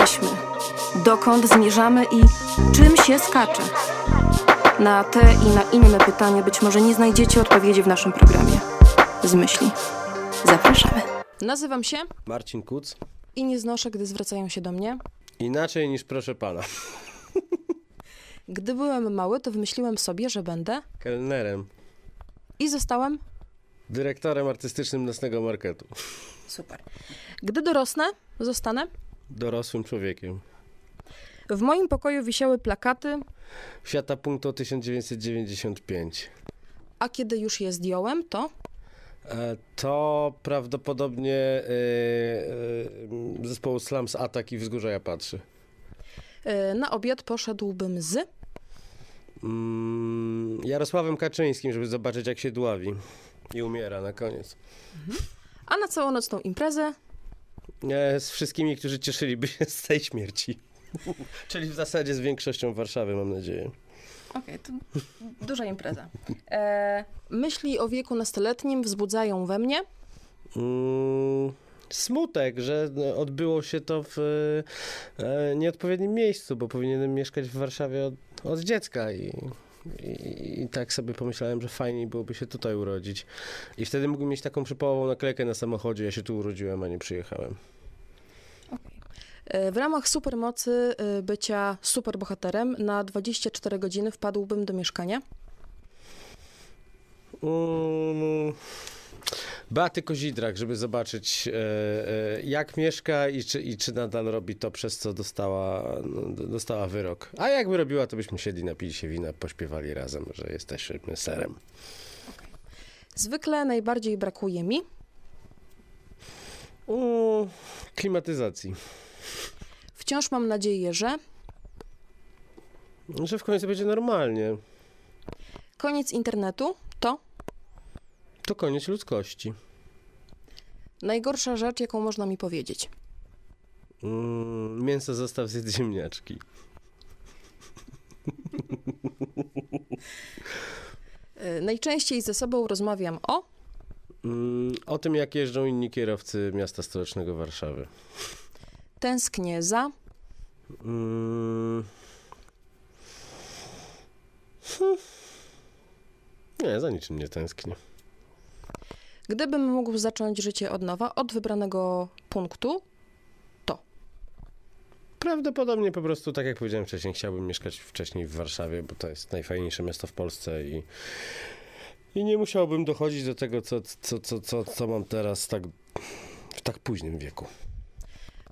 jesteśmy? Dokąd zmierzamy i czym się skacze? Na te i na inne pytania być może nie znajdziecie odpowiedzi w naszym programie. Z myśli. Zapraszamy. Nazywam się Marcin Kuc. i nie znoszę, gdy zwracają się do mnie. Inaczej niż proszę pana. Gdy byłem mały, to wymyśliłem sobie, że będę Kelnerem, i zostałem dyrektorem artystycznym nocnego marketu. super. Gdy dorosnę, zostanę. Dorosłym człowiekiem. W moim pokoju wisiały plakaty, Świata punktu 1995. a kiedy już je zdjąłem, to E, To prawdopodobnie e, e, zespołu Slums Attack i Wzgórza Ja Patrzy. e, na obiad poszedłbym z. Mm, Jarosławem Kaczyńskim, żeby zobaczyć jak się dławi. I umiera na koniec. A na całonocną imprezę Z wszystkimi, którzy cieszyliby się z tej śmierci. Czyli w zasadzie z większością Warszawy, mam nadzieję. Okej, to duża impreza. E, myśli o wieku nastoletnim wzbudzają we mnie. Mm, smutek, że odbyło się to w e, nieodpowiednim miejscu, bo powinienem mieszkać w Warszawie od, od dziecka i, i, i tak sobie pomyślałem, że fajniej byłoby się tutaj urodzić. I wtedy mógłbym mieć taką przypałową naklejkę na samochodzie, ja się tu urodziłem, a nie przyjechałem. E, w ramach supermocy e, bycia superbohaterem na 24 godziny wpadłbym do mieszkania. Mm, Beaty Kozidrak, żeby zobaczyć e, e, jak mieszka i czy, i czy nadal robi to, przez co dostała, no, dostała wyrok. A jakby robiła, to byśmy siedli, napili się wina, pośpiewali razem, że jesteśmy serem. Zwykle najbardziej brakuje mi. Klimatyzacji. Wciąż mam nadzieję, że Że w końcu będzie normalnie. koniec internetu to koniec ludzkości. najgorsza rzecz, jaką można mi powiedzieć. Mm, mięso zostaw zjedz ziemniaczki. E, najczęściej ze sobą rozmawiam o. Mm, o tym, jak jeżdżą inni kierowcy miasta stołecznego Warszawy. Tęsknię za. Mm. Hmm. Nie, za niczym nie tęsknię. Gdybym mógł zacząć życie od nowa, od wybranego punktu, Prawdopodobnie po prostu, tak jak powiedziałem wcześniej, chciałbym mieszkać wcześniej w Warszawie, bo to jest najfajniejsze miasto w Polsce i, i nie musiałbym dochodzić do tego, co, co, co, co, co mam teraz tak, w tak późnym wieku.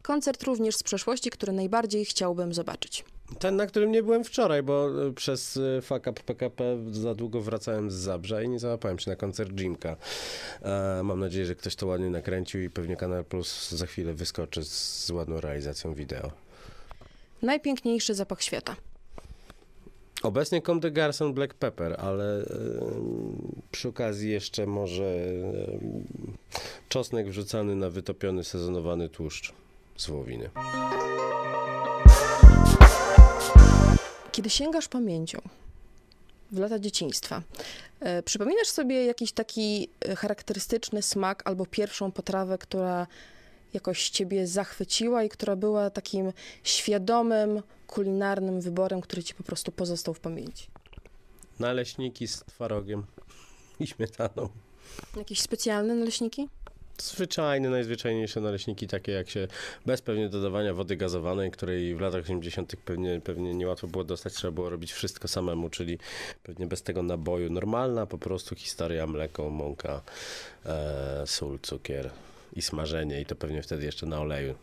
koncert również z przeszłości, który najbardziej chciałbym zobaczyć. Ten, na którym nie byłem wczoraj, bo e, przez e, Fuck Up PKP za długo wracałem z Zabrza i nie załapałem się na koncert Jimka. E, mam nadzieję, że ktoś to ładnie nakręcił i pewnie Kanal Plus za chwilę wyskoczy z, z ładną realizacją wideo. Najpiękniejszy zapach świata. Obecnie Comme des Garçons Black Pepper, ale e, przy okazji jeszcze może czosnek wrzucany na wytopiony sezonowany tłuszcz z wołowiny. Kiedy sięgasz pamięcią w lata dzieciństwa, e, przypominasz sobie jakiś taki e, charakterystyczny smak albo pierwszą potrawę, która jakoś ciebie zachwyciła i która była takim świadomym, kulinarnym wyborem, który ci po prostu pozostał w pamięci? Naleśniki z twarogiem i śmietaną. Jakieś specjalne naleśniki? Zwyczajne, najzwyczajniejsze naleśniki, takie jak się bez pewnie dodawania wody gazowanej, której w latach 80. pewnie, pewnie niełatwo było dostać, trzeba było robić wszystko samemu, czyli pewnie bez tego naboju. Normalna po prostu historia, mleko, mąka, e, sól, cukier i smażenie i to pewnie wtedy jeszcze na oleju.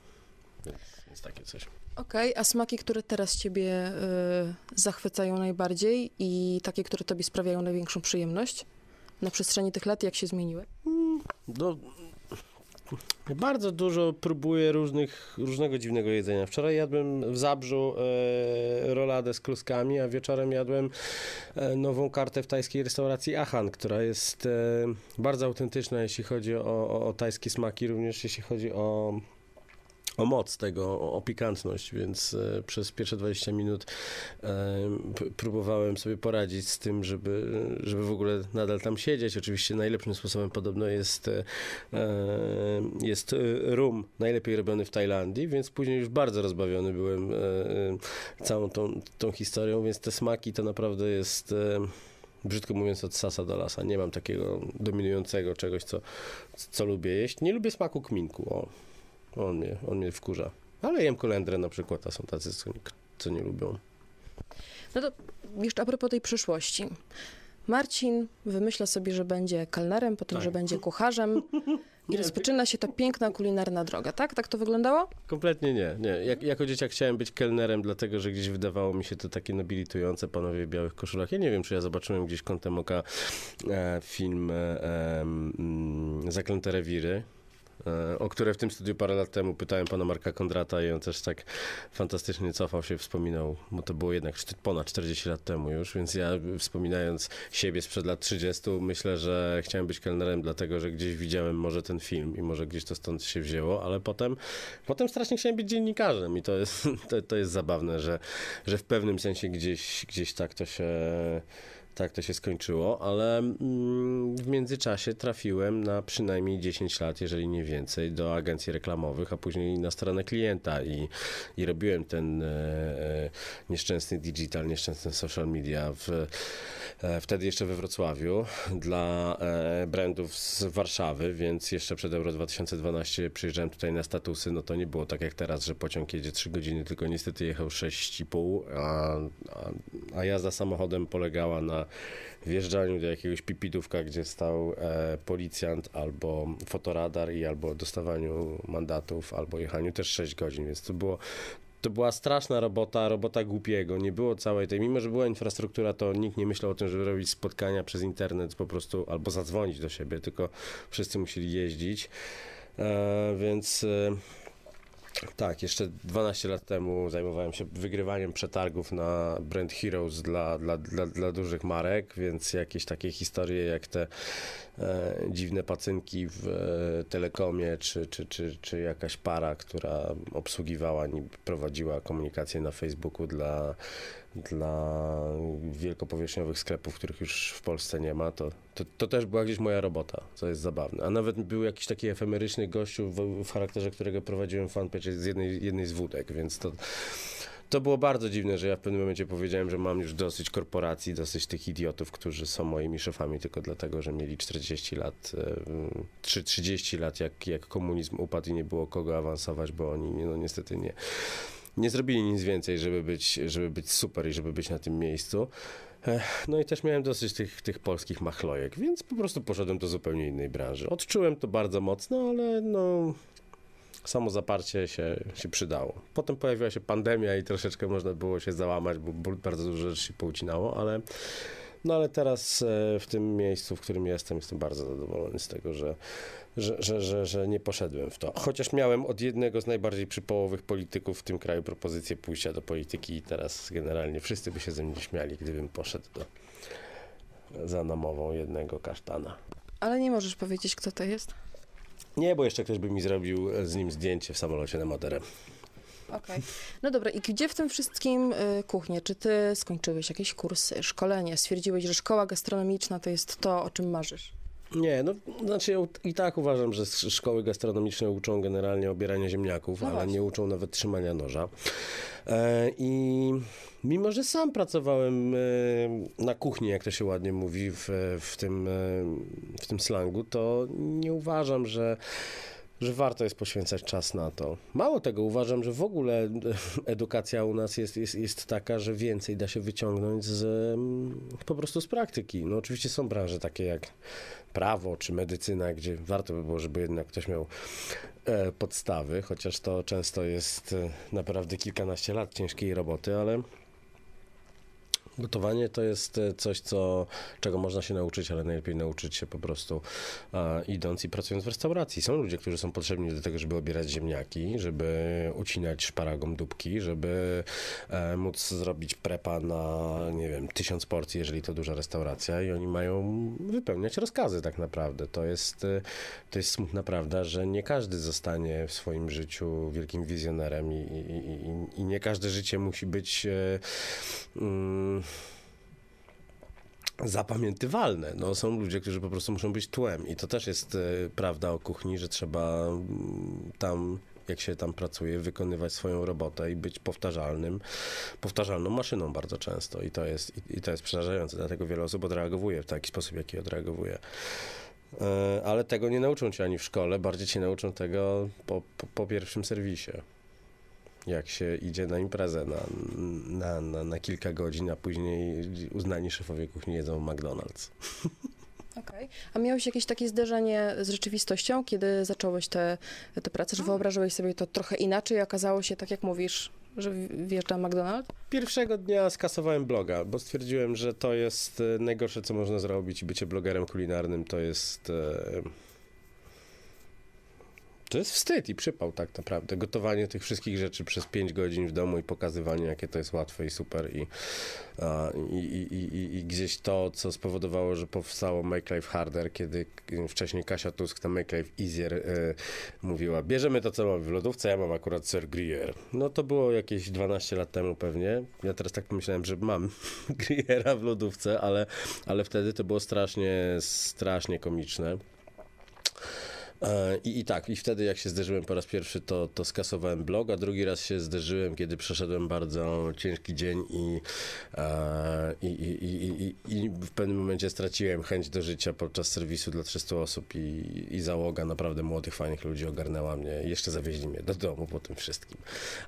Więc, więc takie coś. Okej, a smaki, które teraz ciebie y, zachwycają najbardziej i takie, które tobie sprawiają największą przyjemność na przestrzeni tych lat, jak się zmieniły? No, bardzo dużo próbuję różnych, różnego dziwnego jedzenia. Wczoraj jadłem w Zabrzu e, roladę z kluskami, a wieczorem jadłem e, nową kartę w tajskiej restauracji Achan, która jest e, bardzo autentyczna, jeśli chodzi o, o, o tajskie smaki, również jeśli chodzi o, o moc tego, o pikantność, więc e, przez pierwsze 20 minut e, próbowałem sobie poradzić z tym, żeby, żeby w ogóle nadal tam siedzieć. Oczywiście najlepszym sposobem podobno jest, e, jest rum, najlepiej robiony w Tajlandii, więc później już bardzo rozbawiony byłem całą tą, tą historią, więc te smaki to naprawdę jest brzydko mówiąc, od sasa do lasa. Nie mam takiego dominującego czegoś, co, co lubię jeść. Nie lubię smaku kminku. O, on mnie, on mnie wkurza. Ale jem kolendrę na przykład, a są tacy, co nie, co nie lubią. No to jeszcze a propos tej przyszłości. Marcin wymyśla sobie, że będzie kelnerem, potem, tak. że będzie kucharzem. I rozpoczyna się ta piękna kulinarna droga, tak? Tak to wyglądało? Kompletnie nie. nie. Jak, jako dzieciak chciałem być kelnerem, dlatego że gdzieś wydawało mi się to takie nobilitujące panowie w białych koszulach. Ja nie wiem, czy ja zobaczyłem gdzieś kątem oka e, film e, e, Zaklęte rewiry o które w tym studiu parę lat temu pytałem pana Marka Kondrata i on też tak fantastycznie cofał się, wspominał, bo to było jednak ponad 40 lat temu już, więc ja wspominając siebie sprzed lat 30, myślę, że chciałem być kelnerem, dlatego że gdzieś widziałem może ten film i może gdzieś to stąd się wzięło, ale potem, potem strasznie chciałem być dziennikarzem i to jest, to, to jest zabawne, że, że w pewnym sensie gdzieś, gdzieś tak to się tak to się skończyło, ale mm, w międzyczasie trafiłem na przynajmniej 10 lat, jeżeli nie więcej, do agencji reklamowych, a później na stronę klienta i, i robiłem ten e, e nieszczęsny digital, nieszczęsny social media w, e, wtedy jeszcze we Wrocławiu dla brandów z Warszawy, więc jeszcze przed Euro 2012 przyjeżdżałem tutaj na statusy, no to nie było tak jak teraz, że pociąg jedzie 3 godziny, tylko niestety jechał 6,5, a, a, a jazda samochodem polegała na wjeżdżaniu do jakiegoś pipidówka, gdzie stał e, policjant albo fotoradar i albo dostawaniu mandatów, albo jechaniu też 6 godzin, więc to było to była straszna robota, robota głupiego. Nie było całej tej, mimo że była infrastruktura, to nikt nie myślał o tym, żeby robić spotkania przez internet po prostu, albo zadzwonić do siebie, tylko wszyscy musieli jeździć. E, więc e, tak, jeszcze 12 lat temu zajmowałem się wygrywaniem przetargów na Brand Heroes dla, dla, dla, dla dużych marek, więc jakieś takie historie jak te e, dziwne pacynki w e, telekomie, czy, czy, czy, czy jakaś para, która obsługiwała, prowadziła komunikację na Facebooku dla dla wielkopowierzchniowych sklepów, których już w Polsce nie ma, to, to, to, też była gdzieś moja robota, co jest zabawne. A nawet był jakiś taki efemeryczny gościu w, w charakterze, którego prowadziłem fanpage z jednej, jednej z wódek, więc to, to było bardzo dziwne, że ja w pewnym momencie powiedziałem, że mam już dosyć korporacji, dosyć tych idiotów, którzy są moimi szefami tylko dlatego, że mieli 40 lat, czy 30 lat, jak, jak komunizm upadł i nie było kogo awansować, bo oni no, niestety nie nie zrobili nic więcej, żeby być, żeby być super i żeby być na tym miejscu. No i też miałem dosyć tych, tych polskich machlojek, więc po prostu poszedłem do zupełnie innej branży. Odczułem to bardzo mocno, ale no samo zaparcie się, się przydało. Potem pojawiła się pandemia i troszeczkę można było się załamać, bo bardzo dużo rzeczy się poucinało, ale no ale teraz e, w tym miejscu, w którym jestem, jestem bardzo zadowolony z tego, że że, że, że, że nie poszedłem w to. Chociaż miałem od jednego z najbardziej przypołowych polityków w tym kraju propozycję pójścia do polityki i teraz generalnie wszyscy by się ze mnie śmiali, gdybym poszedł do, za namową jednego kasztana. Ale nie możesz powiedzieć, kto to jest? Nie, bo jeszcze ktoś by mi zrobił z nim zdjęcie w samolocie na Maderę. Okej. Okay. No dobra, i gdzie w tym wszystkim y, kuchnie? Czy ty skończyłeś jakieś kursy, szkolenie? Stwierdziłeś, że szkoła gastronomiczna to jest to, o czym marzysz? Nie, no znaczy i tak uważam, że szkoły gastronomiczne uczą generalnie obierania ziemniaków, no ale właśnie. nie uczą nawet trzymania noża. E, I mimo, że sam pracowałem e, na kuchni, jak to się ładnie mówi w, w, tym, e, w tym slangu, to nie uważam, że że warto jest poświęcać czas na to. Mało tego, uważam, że w ogóle edukacja u nas jest, jest, jest taka, że więcej da się wyciągnąć z, mm, po prostu z praktyki. No oczywiście są branże takie jak prawo czy medycyna, gdzie warto by było, żeby jednak ktoś miał e, podstawy, chociaż to często jest e, naprawdę kilkanaście lat ciężkiej roboty, ale Gotowanie to jest e, coś, co, czego można się nauczyć, ale najlepiej nauczyć się po prostu a, idąc i pracując w restauracji. Są ludzie, którzy są potrzebni do tego, żeby obierać ziemniaki, żeby ucinać szparagom dupki, żeby e, móc zrobić prepa na, nie wiem, tysiąc porcji, jeżeli to duża restauracja i oni mają wypełniać rozkazy tak naprawdę. To jest, e, to jest smutna prawda, że nie każdy zostanie w swoim życiu wielkim wizjonerem i, i, i, i nie każde życie musi być e, mm, zapamiętywalne. No, są ludzie, którzy po prostu muszą być tłem i to też jest e, prawda o kuchni, że trzeba mm, tam jak się tam pracuje, wykonywać swoją robotę i być powtarzalnym, powtarzalną maszyną bardzo często i to jest, i, i to jest przerażające, dlatego wiele osób odreagowuje w taki sposób, jaki odreagowuje. E, Ale tego nie nauczą cię ani w szkole, bardziej cię nauczą tego po, po, po pierwszym serwisie jak się idzie na imprezę na, na, na, na kilka godzin, a później uznani szefowie kuchni jedzą McDonald's. Okej. A miałeś jakieś takie zderzenie z rzeczywistością, kiedy zacząłeś tę te, te pracę, że wyobrażałeś sobie to trochę inaczej i okazało się, tak jak mówisz, że w- wjeżdża McDonald's? Pierwszego dnia skasowałem bloga, bo stwierdziłem, że to jest e, najgorsze, co można zrobić i bycie blogerem kulinarnym to jest... e, To jest wstyd i przypał tak naprawdę. Gotowanie tych wszystkich rzeczy przez 5 godzin w domu i pokazywanie, jakie to jest łatwe i super. I, i, i, i, i- gdzieś to, co spowodowało, że powstało Make Life Harder, kiedy wcześniej Kasia Tusk na Make Life Easier e, mówiła, bierzemy to, co mamy w lodówce, ja mam akurat ser Gruyère. No to było jakieś 12 lat temu pewnie. Ja teraz tak pomyślałem, że mam Gruyère'a w lodówce, ale, ale wtedy to było strasznie, strasznie komiczne. E, I, I tak, i wtedy jak się zderzyłem po raz pierwszy, to, to skasowałem blog, a drugi raz się zderzyłem, kiedy przeszedłem bardzo ciężki dzień i, e, i, i, i, i, w pewnym momencie straciłem chęć do życia podczas serwisu dla 300 osób i, i załoga naprawdę młodych, fajnych ludzi ogarnęła mnie jeszcze zawieźli mnie do domu po tym wszystkim.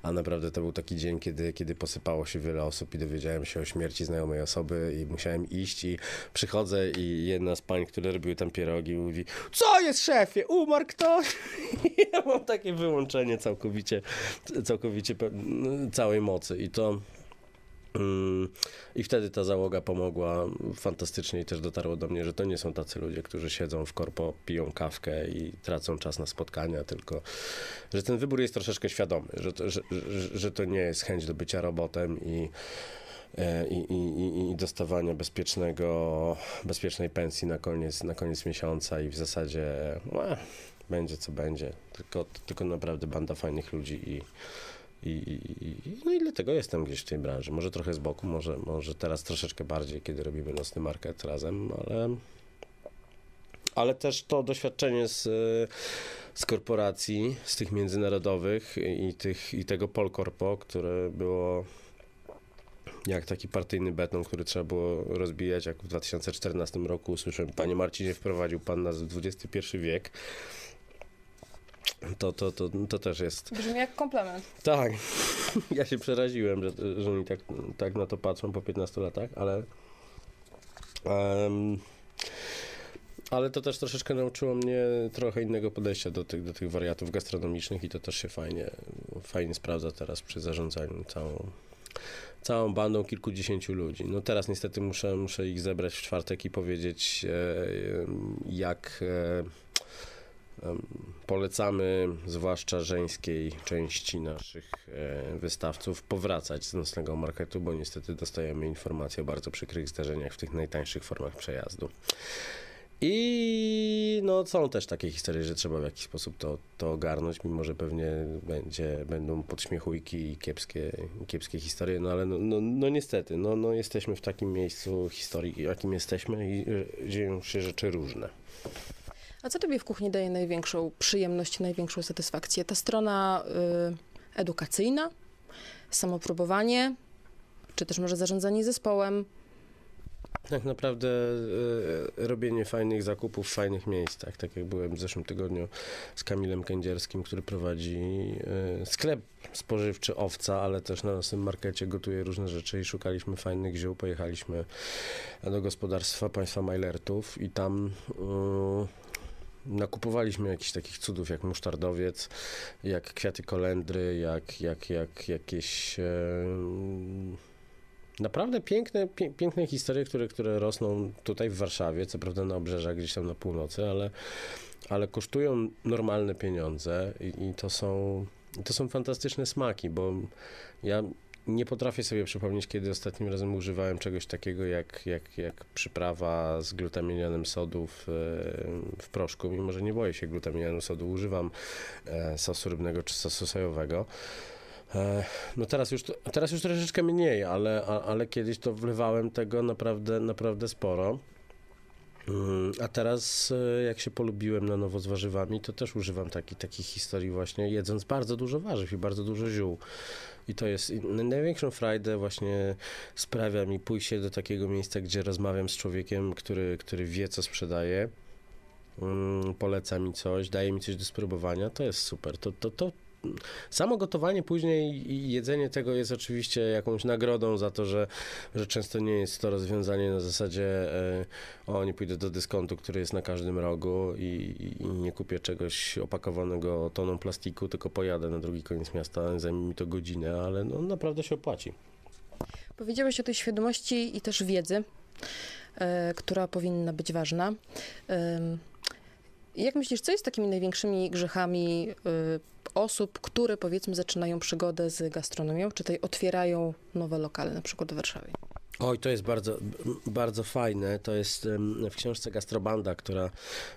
A naprawdę to był taki dzień, kiedy, kiedy posypało się wiele osób i dowiedziałem się o śmierci znajomej osoby i musiałem iść i przychodzę i jedna z pań, które robiły tam pierogi mówi, co jest szefie, umarł ktoś? Ja mam takie wyłączenie całkowicie, całkowicie całej mocy i to... Mm, I wtedy ta załoga pomogła fantastycznie i też dotarło do mnie, że to nie są tacy ludzie, którzy siedzą w korpo, piją kawkę i tracą czas na spotkania, tylko że ten wybór jest troszeczkę świadomy, że to, że, że, że to nie jest chęć do bycia robotem i, i, i, i- i dostawania bezpiecznego, bezpiecznej pensji na koniec, na koniec miesiąca i w zasadzie e, będzie co będzie, tylko, tylko naprawdę banda fajnych ludzi i, i, i, i, no i dlatego jestem gdzieś w tej branży. Może trochę z boku, może, może teraz troszeczkę bardziej, kiedy robimy nocny market razem, ale, ale też to doświadczenie z, z korporacji, z tych międzynarodowych i, tych, i tego Polkorpo, które było jak taki partyjny beton, który trzeba było rozbijać, jak w 2014 roku usłyszałem, panie Marcinie, wprowadził pan nas w XXI wiek. To, to, to, to też jest Brzmi jak komplement. tak. Ja się przeraziłem, że, że oni tak, tak na to patrzą po 15 latach, ale. em, ale to też troszeczkę nauczyło mnie trochę innego podejścia do tych, do tych wariatów gastronomicznych i to też się fajnie, fajnie sprawdza teraz przy zarządzaniu całą, całą bandą kilkudziesięciu ludzi. No teraz niestety muszę, muszę ich zebrać w czwartek i powiedzieć, e, jak e, polecamy, zwłaszcza żeńskiej części naszych e, wystawców, powracać z nocnego marketu, bo niestety dostajemy informacje o bardzo przykrych zdarzeniach w tych najtańszych formach przejazdu. I no, są też takie historie, że trzeba w jakiś sposób to, to ogarnąć, mimo że pewnie będzie, będą podśmiechujki i kiepskie, kiepskie historie, no ale no, no, no niestety, no, no jesteśmy w takim miejscu historii, jakim jesteśmy i dzieją się rzeczy różne. A co tobie w kuchni daje największą przyjemność, największą satysfakcję? Ta strona y, edukacyjna, samopróbowanie, czy też może zarządzanie zespołem? Tak naprawdę e, robienie fajnych zakupów w fajnych miejscach, tak jak byłem w zeszłym tygodniu z Kamilem Kędzierskim, który prowadzi e, sklep spożywczy Owca, ale też na naszym markecie gotuje różne rzeczy i szukaliśmy fajnych ziół. Pojechaliśmy do gospodarstwa państwa Majlertów i tam e, nakupowaliśmy jakichś takich cudów jak musztardowiec, jak kwiaty kolendry, jak, jak, jak jakieś... e, naprawdę piękne, piękne historie, które, które rosną tutaj w Warszawie, co prawda na obrzeżach gdzieś tam na północy, ale, ale kosztują normalne pieniądze i, i to są to są fantastyczne smaki, bo ja nie potrafię sobie przypomnieć, kiedy ostatnim razem używałem czegoś takiego jak, jak, jak przyprawa z glutaminianem sodu w, w proszku, mimo że nie boję się glutaminianu sodu, używam e, sosu rybnego czy sosu sojowego. E, no teraz już, teraz już troszeczkę mniej, ale, ale kiedyś to wlewałem tego naprawdę, naprawdę sporo. Mm, a teraz, e, jak się polubiłem na nowo z warzywami, to też używam taki, takich historii właśnie, jedząc bardzo dużo warzyw i bardzo dużo ziół. I to jest największą frajdę właśnie sprawia mi pójście do takiego miejsca, gdzie rozmawiam z człowiekiem, który, który wie, co sprzedaje, um, poleca mi coś, daje mi coś do spróbowania. To jest super. To, to, to, Samo gotowanie później i jedzenie tego jest oczywiście jakąś nagrodą za to, że, że często nie jest to rozwiązanie na zasadzie e, o, nie pójdę do dyskontu, który jest na każdym rogu i, i, nie kupię czegoś opakowanego toną plastiku, tylko pojadę na drugi koniec miasta, zajmie mi to godzinę, ale no, naprawdę się opłaci. Powiedziałeś o tej świadomości i też wiedzy, e, która powinna być ważna. E, jak myślisz, co jest takimi największymi grzechami y, osób, które powiedzmy zaczynają przygodę z gastronomią, czy tutaj otwierają nowe lokale, na przykład w Warszawie? Oj, to jest bardzo, bardzo fajne. To jest w książce Gastrobanda, która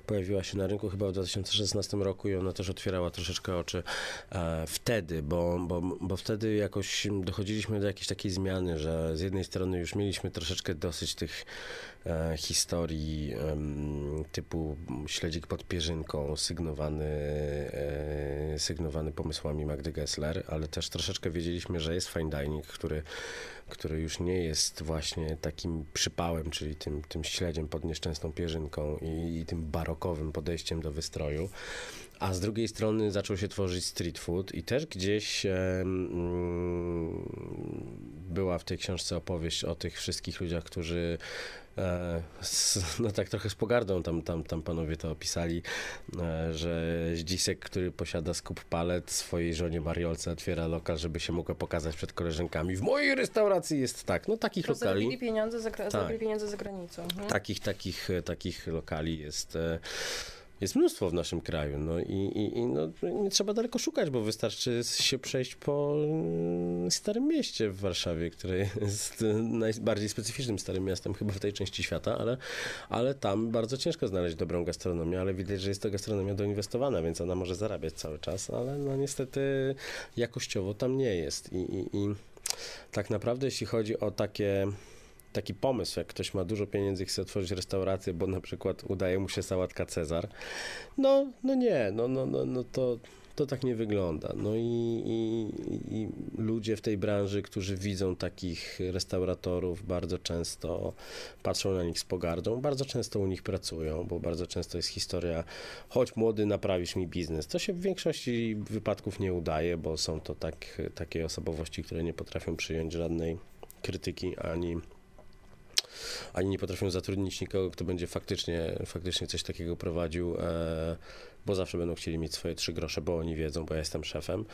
pojawiła się na rynku chyba w 2016 roku i ona też otwierała troszeczkę oczy e, wtedy, bo, bo, bo wtedy jakoś dochodziliśmy do jakiejś takiej zmiany, że z jednej strony już mieliśmy troszeczkę dosyć tych historii e, typu śledzik pod pierzynką, sygnowany, e, sygnowany pomysłami Magdy Gessler, ale też troszeczkę wiedzieliśmy, że jest fine dining, który który już nie jest właśnie takim przypałem, czyli tym, tym śledziem pod nieszczęsną pierzynką i, i tym barokowym podejściem do wystroju. A z drugiej strony zaczął się tworzyć street food i też gdzieś e, mm, była w tej książce opowieść o tych wszystkich ludziach, którzy E, no tak trochę z pogardą tam, tam, tam panowie to opisali, e, że Zdzisek, który posiada skup palet, swojej żonie Mariolce otwiera lokal, żeby się mogła pokazać przed koleżankami. W mojej restauracji jest tak. No takich to lokali... Zarobili pieniądze za, tak. pieniądze za granicą. Mhm. Takich, takich, takich lokali jest... Jest mnóstwo w naszym kraju, no i, i, i no, nie trzeba daleko szukać, bo wystarczy się przejść po mm, Starym Mieście w Warszawie, które jest najbardziej specyficznym starym miastem chyba w tej części świata, ale, ale tam bardzo ciężko znaleźć dobrą gastronomię, ale widać, że jest to gastronomia doinwestowana, więc ona może zarabiać cały czas, ale no niestety jakościowo tam nie jest. I, i, i tak naprawdę jeśli chodzi o takie taki pomysł, jak ktoś ma dużo pieniędzy i chce otworzyć restaurację, bo na przykład udaje mu się sałatka Cezar, no, no nie, no, no, no, no to, to tak nie wygląda. No i, i, i, ludzie w tej branży, którzy widzą takich restauratorów, bardzo często patrzą na nich z pogardą, bardzo często u nich pracują, bo bardzo często jest historia, chodź młody, naprawisz mi biznes. To się w większości wypadków nie udaje, bo są to tak, takie osobowości, które nie potrafią przyjąć żadnej krytyki ani ani nie potrafią zatrudnić nikogo, kto będzie faktycznie, faktycznie coś takiego prowadził, e, bo zawsze będą chcieli mieć swoje trzy grosze, bo oni wiedzą, bo ja jestem szefem.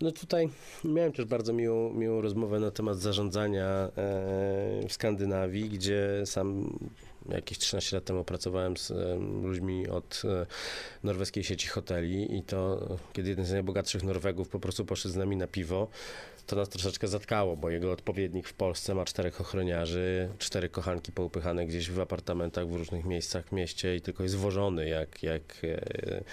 No tutaj miałem też bardzo miłą, miłą rozmowę na temat zarządzania e, w Skandynawii, gdzie sam jakieś 13 lat temu pracowałem z ludźmi od e, norweskiej sieci hoteli i to kiedy jeden z najbogatszych Norwegów po prostu poszedł z nami na piwo, to nas troszeczkę zatkało, bo jego odpowiednik w Polsce ma czterech ochroniarzy, cztery kochanki poupychane gdzieś w apartamentach w różnych miejscach w mieście i tylko jest wożony, jak, jak e,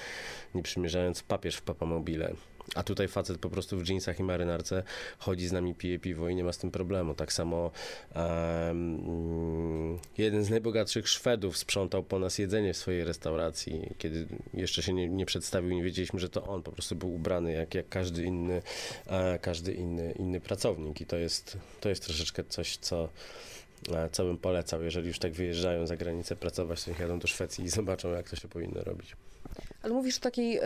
nie przymierzając papież w papamobile. A tutaj facet po prostu w jeansach i marynarce chodzi z nami, pije piwo i nie ma z tym problemu. Tak samo um, jeden z najbogatszych Szwedów sprzątał po nas jedzenie w swojej restauracji. Kiedy jeszcze się nie, nie przedstawił, nie wiedzieliśmy, że to on. Po prostu był ubrany jak, jak każdy inny, e, każdy inny, inny pracownik. I to jest, to jest troszeczkę coś, co e, co bym polecał, jeżeli już tak wyjeżdżają za granicę pracować, to niech jadą do Szwecji i zobaczą, jak to się powinno robić. Ale mówisz o takiej y,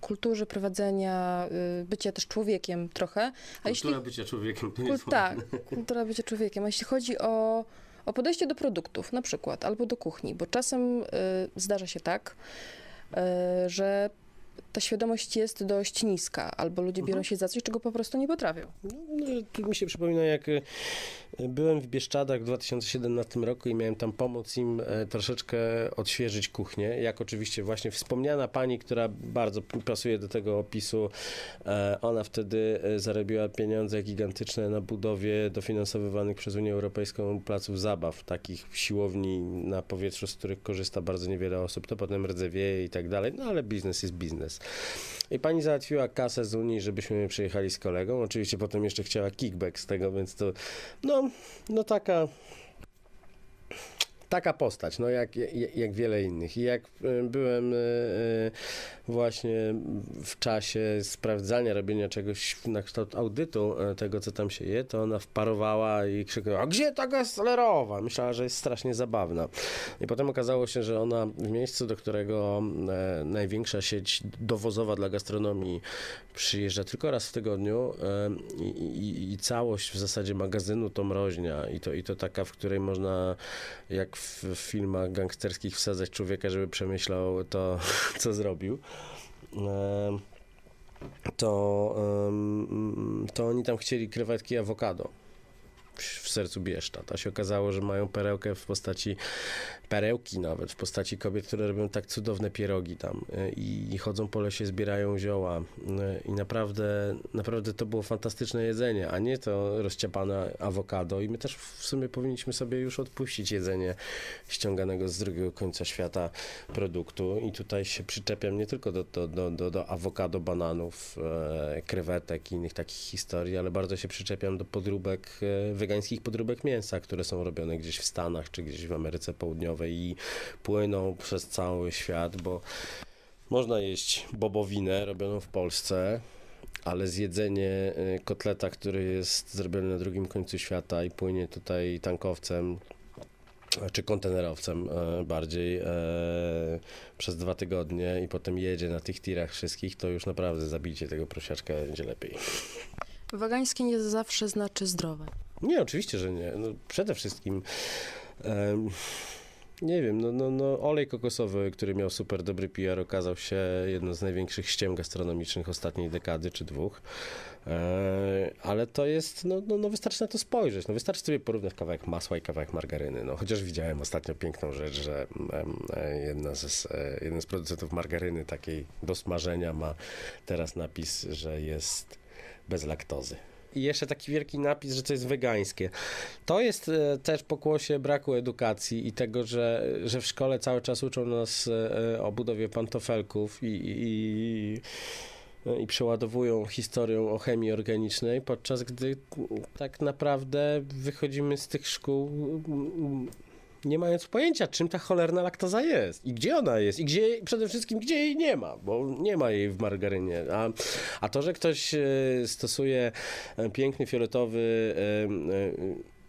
kulturze prowadzenia, y, bycia też człowiekiem trochę. A kultura jeśli... bycia człowiekiem, to jest Tak, kultura bycia człowiekiem. A jeśli chodzi o, o podejście do produktów na przykład, albo do kuchni, bo czasem y, zdarza się tak, że ta świadomość jest dość niska, albo ludzie biorą Mhm. się za coś, czego po prostu nie potrafią. No, no, tu mi się przypomina, jak e, byłem w Bieszczadach w 2017 roku i miałem tam pomóc im e, troszeczkę odświeżyć kuchnię. Jak oczywiście właśnie wspomniana pani, która bardzo pasuje do tego opisu, e, ona wtedy zarobiła pieniądze gigantyczne na budowie dofinansowywanych przez Unię Europejską placów zabaw, takich siłowni na powietrzu, z których korzysta bardzo niewiele osób. To potem rdzewieje i tak dalej, no ale biznes jest biznes. I pani załatwiła kasę z Unii, żebyśmy przyjechali z kolegą. Oczywiście potem jeszcze chciała kickback z tego, więc to no, no taka taka postać, no jak, jak, wiele innych. I jak e, byłem e, e, właśnie w czasie sprawdzania, robienia czegoś na kształt audytu tego, co tam się je, to ona wparowała i krzyknęła, a gdzie ta gaslerowa? Myślała, że jest strasznie zabawna. I potem okazało się, że ona w miejscu, do którego największa sieć dowozowa dla gastronomii przyjeżdża tylko raz w tygodniu i, i, i całość w zasadzie magazynu to mroźnia i to, i to taka, w której można jak w, w filmach gangsterskich wsadzać człowieka, żeby przemyślał to, co zrobił. To, to oni tam chcieli krewetki awokado w, sercu Bieszczad. A się okazało, że mają perełkę w postaci, perełki nawet, w postaci kobiet, które robią tak cudowne pierogi tam e, i, i chodzą po lesie, zbierają zioła. E, i naprawdę, naprawdę to było fantastyczne jedzenie, a nie to rozciapane awokado. I my też w sumie powinniśmy sobie już odpuścić jedzenie ściąganego z drugiego końca świata produktu. I tutaj się przyczepiam nie tylko do, do, do, do, do awokado, bananów, e, krewetek i innych takich historii, ale bardzo się przyczepiam do podróbek, e, wegańskich podróbek mięsa, które są robione gdzieś w Stanach czy gdzieś w Ameryce Południowej i płyną przez cały świat, bo można jeść bobowinę robioną w Polsce, ale zjedzenie y, kotleta, który jest zrobiony na drugim końcu świata i płynie tutaj tankowcem e, czy kontenerowcem e, bardziej e, przez dwa tygodnie i potem jedzie na tych tirach wszystkich, to już naprawdę zabijcie tego prosiaczka będzie lepiej. Wegańskie nie zawsze znaczy zdrowe. Nie, oczywiście, że nie. No, przede wszystkim em, nie wiem, no, no, no, olej kokosowy, który miał super dobry PR, okazał się jedną z największych ściem gastronomicznych ostatniej dekady czy dwóch. E, ale to jest, no, no, no wystarczy na to spojrzeć. No wystarczy sobie porównać kawałek masła i kawałek margaryny. No chociaż widziałem ostatnio piękną rzecz, że e, jedna z, e, jeden z producentów margaryny takiej do smażenia ma teraz napis, że jest bez laktozy. I jeszcze taki wielki napis, że to jest wegańskie. To jest e, też pokłosie braku edukacji i tego, że, że w szkole cały czas uczą nas e, o budowie pantofelków i, i, i i przeładowują historią o chemii organicznej, podczas gdy tak naprawdę wychodzimy z tych szkół nie mając pojęcia, czym ta cholerna laktoza jest i gdzie ona jest i gdzie, przede wszystkim gdzie jej nie ma, bo nie ma jej w margarynie. A, a to, że ktoś e, stosuje e, piękny fioletowy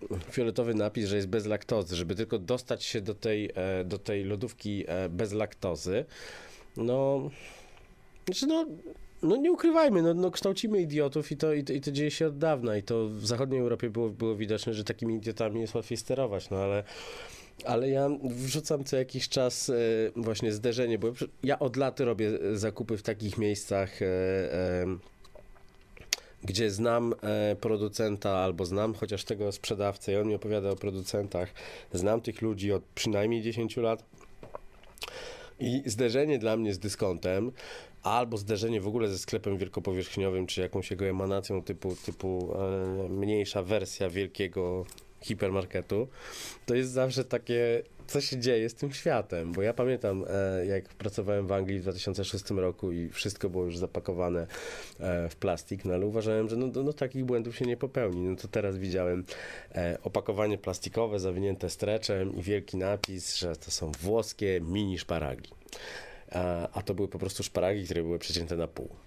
e, fioletowy napis, że jest bez laktozy, żeby tylko dostać się do tej, do tej lodówki bez laktozy, no, znaczy no, no nie ukrywajmy, no, no kształcimy idiotów i to, i, to, i to dzieje się od dawna i to w zachodniej Europie było, było widoczne, że takimi idiotami jest łatwiej sterować, no ale ale ja wrzucam co jakiś czas e, właśnie zderzenie, bo ja od lat robię zakupy w takich miejscach, e, e, gdzie znam e, producenta albo znam chociaż tego sprzedawcę i on mi opowiada o producentach. Znam tych ludzi od przynajmniej 10 lat. I zderzenie dla mnie z dyskontem, albo zderzenie w ogóle ze sklepem wielkopowierzchniowym, czy jakąś jego emanacją typu, typu e, mniejsza wersja wielkiego hipermarketu, to jest zawsze takie, co się dzieje z tym światem, bo ja pamiętam, e, jak pracowałem w Anglii w 2006 roku i wszystko było już zapakowane e, w plastik, no ale uważałem, że no, no, no takich błędów się nie popełni. No to teraz widziałem e, opakowanie plastikowe zawinięte streczem i wielki napis, że to są włoskie mini szparagi. A, a to były po prostu szparagi, które były przecięte na pół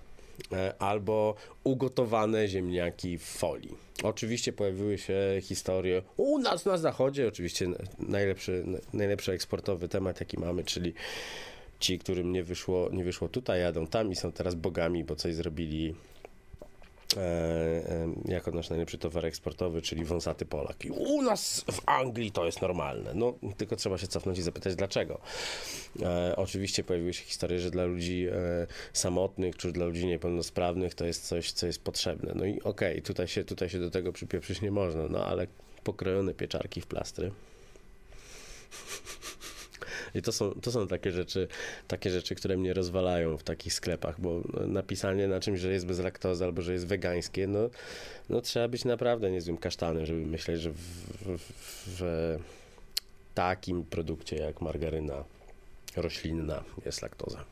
albo ugotowane ziemniaki w folii. Oczywiście pojawiły się historie u nas na zachodzie, oczywiście najlepszy, najlepszy eksportowy temat, jaki mamy, czyli ci, którym nie wyszło, nie wyszło tutaj, jadą tam i są teraz bogami, bo coś zrobili e, e, jako nasz najlepszy towar eksportowy, czyli wąsaty Polak. I u nas w Anglii to jest normalne. No, tylko trzeba się cofnąć i zapytać dlaczego. E, oczywiście pojawiły się historie, że dla ludzi e, samotnych, czy dla ludzi niepełnosprawnych to jest coś, co jest potrzebne. No i okej, okay, tutaj, się, tutaj się do tego przypieprzyć nie można, no ale pokrojone pieczarki w plastry. I to są, to są takie rzeczy, takie rzeczy, które mnie rozwalają w takich sklepach, bo napisanie na czymś, że jest bez laktozy albo że jest wegańskie, no, no trzeba być naprawdę niezłym kasztanem, żeby myśleć, że w, w, w takim produkcie jak margaryna roślinna jest laktoza.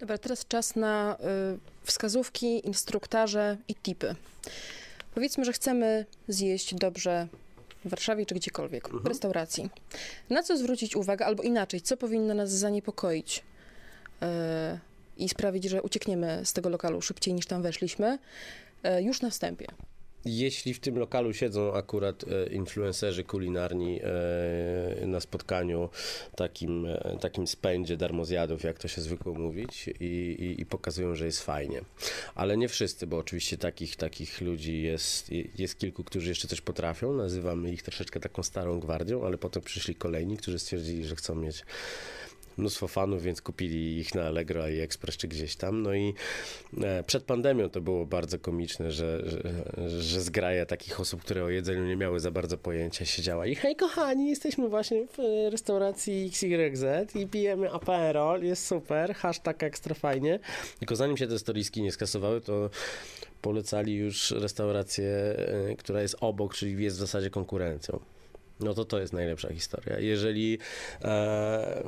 Dobra, teraz czas na y, wskazówki, instruktarze i tipy. Powiedzmy, że chcemy zjeść dobrze w Warszawie czy gdziekolwiek, mhm. w restauracji. Na co zwrócić uwagę, albo inaczej, co powinno nas zaniepokoić yy, i sprawić, że uciekniemy z tego lokalu szybciej niż tam weszliśmy, yy, już na wstępie jeśli w tym lokalu siedzą akurat e, influencerzy kulinarni e, na spotkaniu, takim, e, takim spędzie darmozjadów, jak to się zwykło mówić, i, i, i, pokazują, że jest fajnie. Ale nie wszyscy, bo oczywiście takich, takich ludzi jest, jest kilku, którzy jeszcze coś potrafią. Nazywamy ich troszeczkę taką starą gwardią, ale potem przyszli kolejni, którzy stwierdzili, że chcą mieć mnóstwo fanów, więc kupili ich na Allegro, AliExpress czy gdzieś tam. No i e, przed pandemią to było bardzo komiczne, że, że, że zgraja takich osób, które o jedzeniu nie miały za bardzo pojęcia, siedziała i hej kochani, jesteśmy właśnie w restauracji XYZ i pijemy aperol, jest super, hashtag ekstra fajnie. Tylko zanim się te storiski nie skasowały, to polecali już restaurację, e, która jest obok, czyli jest w zasadzie konkurencją. No to to jest najlepsza historia. Jeżeli e,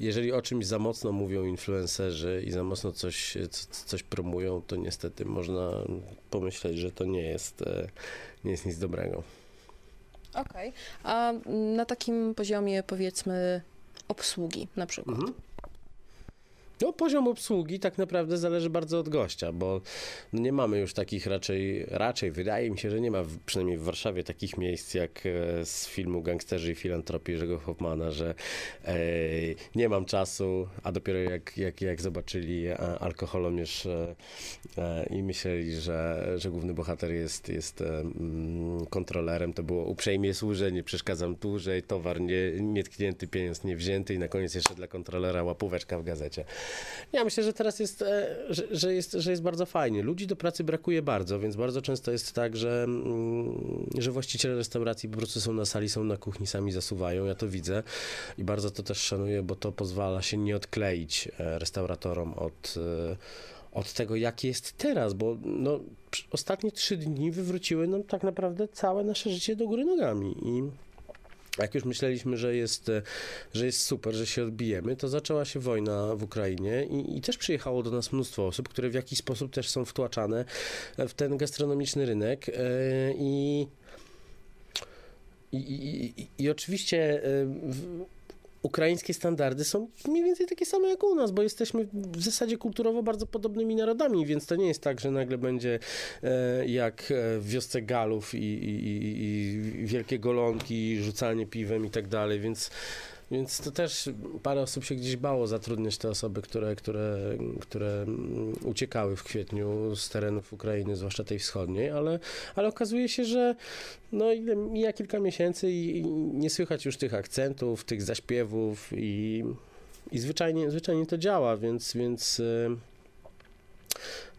jeżeli o czymś za mocno mówią influencerzy i za mocno coś, coś promują, to niestety można pomyśleć, że to nie jest, e, nie jest nic dobrego. Okej. Okay. A na takim poziomie powiedzmy obsługi na przykład. Mhm. No, poziom obsługi tak naprawdę zależy bardzo od gościa, bo nie mamy już takich raczej, raczej wydaje mi się, że nie ma, w, przynajmniej w Warszawie, takich miejsc jak e, z filmu Gangsterzy i Filantropii Jerzego Hoffmana, że e, nie mam czasu, a dopiero jak, jak, jak zobaczyli e, alkoholomierz e, i myśleli, że, że główny bohater jest, jest e, kontrolerem, to było uprzejmie służę, nie przeszkadzam dłużej, towar nie, nietknięty, pieniądz nie wzięty i na koniec jeszcze dla kontrolera łapóweczka w gazecie. Ja myślę, że teraz jest, e, że, że, jest, że jest bardzo fajnie. Ludzi do pracy brakuje bardzo, więc bardzo często jest tak, że, mm, że właściciele restauracji po prostu są na sali, są na kuchni, sami zasuwają. Ja to widzę i bardzo to też szanuję, bo to pozwala się nie odkleić e, restauratorom od e, od tego, jak jest teraz, bo no, ostatnie trzy dni wywróciły nam tak naprawdę całe nasze życie do góry nogami i jak już myśleliśmy, że jest, że jest super, że się odbijemy, to zaczęła się wojna w Ukrainie i, i, też przyjechało do nas mnóstwo osób, które w jakiś sposób też są wtłaczane w ten gastronomiczny rynek e, i i, i, i, oczywiście e, ukraińskie standardy są mniej więcej takie same jak u nas, bo jesteśmy w zasadzie kulturowo bardzo podobnymi narodami, więc to nie jest tak, że nagle będzie e, jak w wiosce Galów i, i, i wielkie golonki, rzucanie piwem i tak dalej, więc więc to też parę osób się gdzieś bało zatrudniać te osoby, które, które, które uciekały w kwietniu z terenów Ukrainy, zwłaszcza tej wschodniej, ale, ale okazuje się, że no, mija kilka miesięcy i, nie słychać już tych akcentów, tych zaśpiewów i, i zwyczajnie, zwyczajnie to działa, więc, więc y,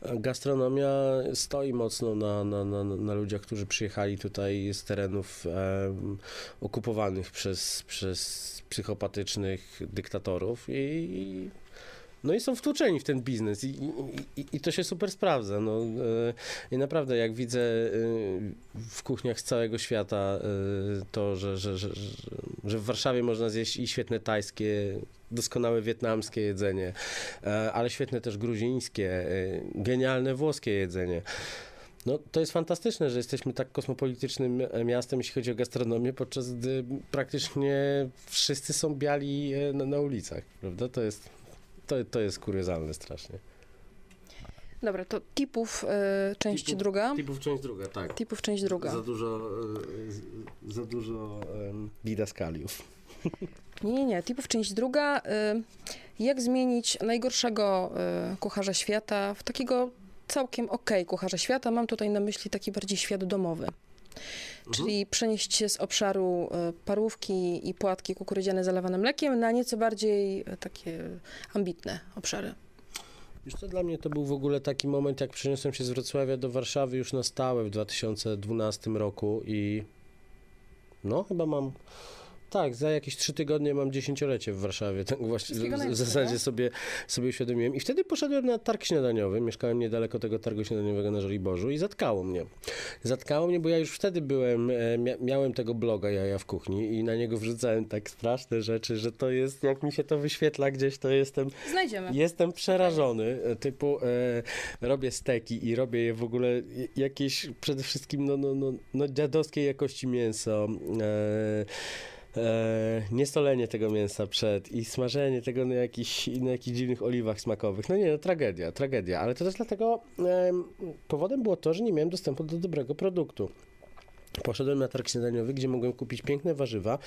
gastronomia stoi mocno na, na, na, na, ludziach, którzy przyjechali tutaj z terenów e, okupowanych przez, przez psychopatycznych dyktatorów i, no i są wtłoczeni w ten biznes i, i, i to się super sprawdza. No, e, I naprawdę jak widzę e, w kuchniach z całego świata e, to, że, że, że, że w Warszawie można zjeść i świetne tajskie, doskonałe wietnamskie jedzenie, ale świetne też gruzińskie, genialne włoskie jedzenie. No, to jest fantastyczne, że jesteśmy tak kosmopolitycznym e, miastem, jeśli chodzi o gastronomię, podczas gdy praktycznie wszyscy są biali e, na, na ulicach, prawda? To jest, to, to jest kuriozalne strasznie. Dobra, to tipów y, część tipów, druga. Tipów część druga, tak. Tipów część druga. Za dużo, y, za dużo y, didaskaliów. Nie, nie, nie. Tipów część druga. Y, jak zmienić najgorszego y, kucharza świata w takiego całkiem okej kucharze świata. Mam tutaj na myśli taki bardziej świat domowy. Czyli przenieść się z obszaru e, parówki i płatki kukurydziane zalewane mlekiem na nieco bardziej e, takie ambitne obszary. Wiesz co, dla mnie to był w ogóle taki moment, jak przeniosłem się z Wrocławia do Warszawy już na stałe w 2012 roku i no chyba mam tak, za jakieś trzy tygodnie mam dziesięciolecie w Warszawie. Tak właśnie w, zasadzie sobie, sobie uświadomiłem. I wtedy poszedłem na targ śniadaniowy. Mieszkałem niedaleko tego targu śniadaniowego na Żoliborzu i zatkało mnie. Zatkało mnie, bo ja już wtedy byłem, e, mia, miałem tego bloga Jaja w kuchni i na niego wrzucałem tak straszne rzeczy, że to jest, jak mi się to wyświetla gdzieś, to jestem Znajdziemy. Jestem przerażony, e, typu e, robię steki i robię je w ogóle jakieś przede wszystkim no, no, no, no dziadowskiej jakości mięso. E, E, niesolenie tego mięsa przed i smażenie tego na jakichś, na jakichś dziwnych oliwach smakowych. No nie, no tragedia, tragedia. Ale to też dlatego em, powodem było to, że nie miałem dostępu do dobrego produktu. Poszedłem na targ śniadaniowy, gdzie mogłem kupić piękne warzywa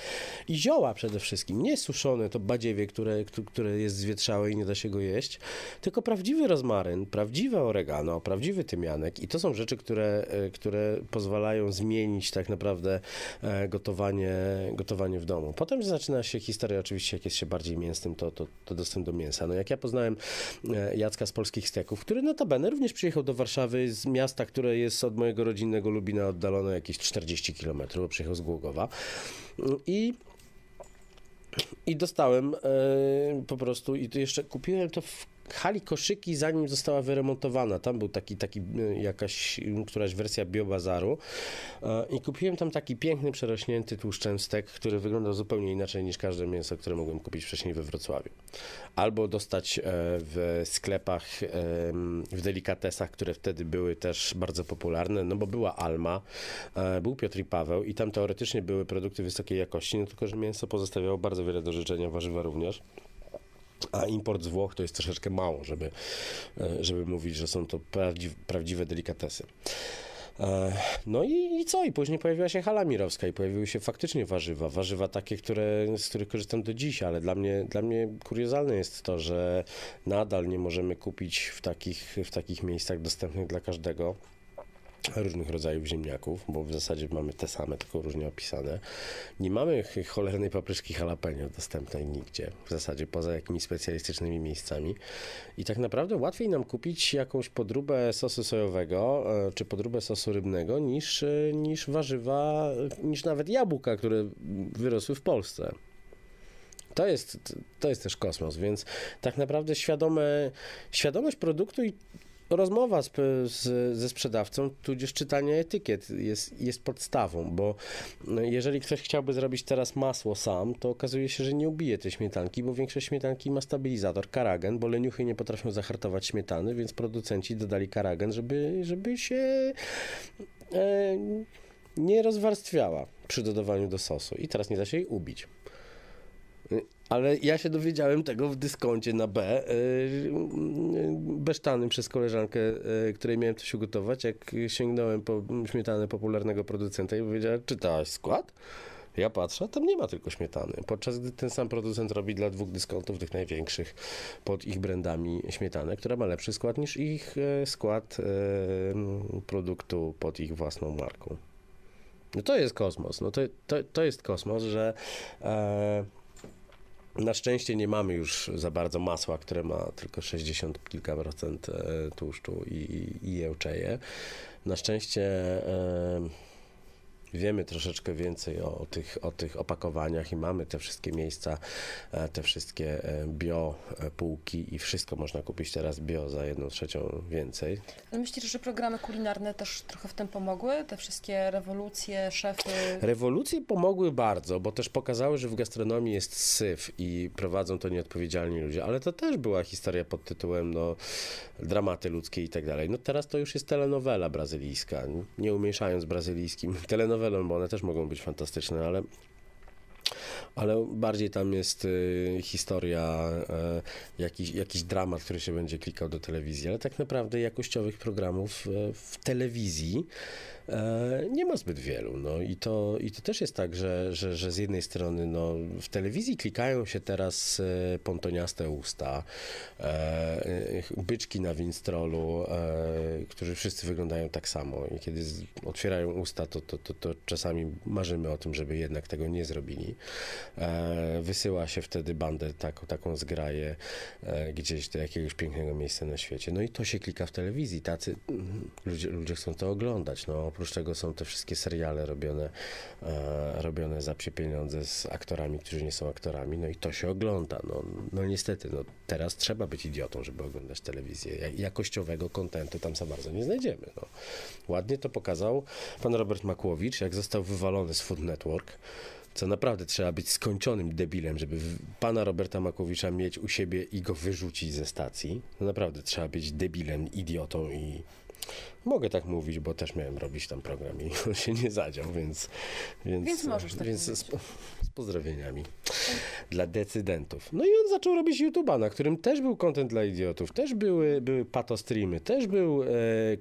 i zioła przede wszystkim. Nie suszone to badziewie, które, któ- które jest zwietrzałe i nie da się go jeść, tylko prawdziwy rozmaryn, prawdziwe oregano, prawdziwy tymianek. I to są rzeczy, które, e, które pozwalają zmienić tak naprawdę e, gotowanie, gotowanie w domu. Potem zaczyna się historia, oczywiście, jak jest się bardziej mięsnym, to, to, to dostęp do mięsa. No jak ja poznałem e, Jacka z polskich steków, który notabene również przyjechał do Warszawy z miasta, które jest od mojego rodzinnego Lubina oddalone jakieś 40 km, bo przyjechał z Głogowa. I i dostałem e, po prostu, i to jeszcze kupiłem to w hali koszyki, zanim została wyremontowana. Tam był taki, taki e, jakaś, m, któraś wersja biobazaru e, i kupiłem tam taki piękny, przerośnięty tłuszczem stek, który wyglądał zupełnie inaczej niż każde mięso, które mogłem kupić wcześniej we Wrocławiu. Albo dostać e, w sklepach, w delikatesach, które wtedy były też bardzo popularne, no bo była Alma, e, był Piotr i Paweł i tam teoretycznie były produkty wysokiej jakości, no tylko, że mięso pozostawiało bardzo wiele do życzenia, warzywa również. A import z Włoch to jest troszeczkę mało, żeby, e, żeby mówić, że są to prawdziw, prawdziwe delikatesy. E, No i, i co? I później pojawiła się hala mirowska i pojawiły się faktycznie warzywa. Warzywa takie, które, z których korzystam do dziś, ale dla mnie, dla mnie kuriozalne jest to, że nadal nie możemy kupić w takich, w takich miejscach dostępnych dla każdego różnych rodzajów ziemniaków, bo w zasadzie mamy te same, tylko różnie opisane. Nie mamy ch- cholernej papryczki jalapeno dostępnej nigdzie, w zasadzie poza jakimiś specjalistycznymi miejscami. I tak naprawdę łatwiej nam kupić jakąś podróbę sosu sojowego, e, czy podróbę sosu rybnego, niż, e, niż warzywa, niż nawet jabłka, które wyrosły w Polsce. To jest, to jest też kosmos, więc tak naprawdę świadome, świadomość produktu i rozmowa z, z, ze sprzedawcą, tudzież czytanie etykiet jest, jest podstawą, bo no, jeżeli ktoś chciałby zrobić teraz masło sam, to okazuje się, że nie ubije tej śmietanki, bo większość śmietanki ma stabilizator, karagen, bo leniuchy nie potrafią zahartować śmietany, więc producenci dodali karagen, żeby, żeby się e, nie rozwarstwiała przy dodawaniu do sosu i teraz nie da się jej ubić. Ale ja się dowiedziałem tego w dyskoncie na B, yy, besztanym przez koleżankę, yy, której miałem coś ugotować, jak sięgnąłem po śmietanę popularnego producenta i powiedziała, czytałaś skład? Ja patrzę, tam nie ma tylko śmietany. Podczas gdy ten sam producent robi dla dwóch dyskontów, tych największych, pod ich brandami śmietanę, która ma lepszy skład niż ich e, skład e, produktu pod ich własną marką. No to jest kosmos. No to, to, to jest kosmos, że e, na szczęście nie mamy już za bardzo masła, które ma tylko 60 kilka procent e, tłuszczu i, i jełczeje. Na szczęście e, wiemy troszeczkę więcej o, tych, o tych opakowaniach i mamy te wszystkie miejsca, e, te wszystkie e, bio e, półki i wszystko można kupić teraz bio za jedną trzecią więcej. Ale myślisz, że programy kulinarne też trochę w tym pomogły? Te wszystkie rewolucje, szefy? Rewolucje pomogły bardzo, bo też pokazały, że w gastronomii jest syf i prowadzą to nieodpowiedzialni ludzie, ale to też była historia pod tytułem no, dramaty ludzkie i tak dalej. No teraz to już jest telenowela brazylijska, nie umieszając brazylijskim telenowelą, bo one też mogą być fantastyczne, ale ale bardziej tam jest y, historia, y, jakiś, jakiś dramat, który się będzie klikał do telewizji, ale tak naprawdę jakościowych programów y, w telewizji nie ma zbyt wielu. No i to, i to też jest tak, że, że, że z jednej strony no, w telewizji klikają się teraz e, pontoniaste usta, e, byczki na winstrolu, którzy wszyscy wyglądają tak samo i kiedy otwierają usta, to, to, to, to czasami marzymy o tym, żeby jednak tego nie zrobili. Wysyła się wtedy bandę, taką, taką zgraję gdzieś do jakiegoś pięknego miejsca na świecie. No i to się klika w telewizji. Tacy mm, ludzie, ludzie chcą to oglądać. No, Oprócz tego są te wszystkie seriale robione, e, robione za psie pieniądze z aktorami, którzy nie są aktorami, no i to się ogląda. No, no niestety, no, teraz trzeba być idiotą, żeby oglądać telewizję. Jakościowego kontentu tam za bardzo nie znajdziemy. No. Ładnie to pokazał pan Robert Makłowicz, jak został wywalony z Food Network co naprawdę trzeba być skończonym debilem, żeby pana Roberta Makowicza mieć u siebie i go wyrzucić ze stacji. No naprawdę trzeba być debilem, idiotą i Mogę tak mówić, bo też miałem robić tam program i on się nie zadział, więc... Więc, więc możesz tak więc z, z, pozdrowieniami dla decydentów. No i on zaczął robić YouTube'a, na którym też był content dla idiotów, też były, były patostreamy, też był e,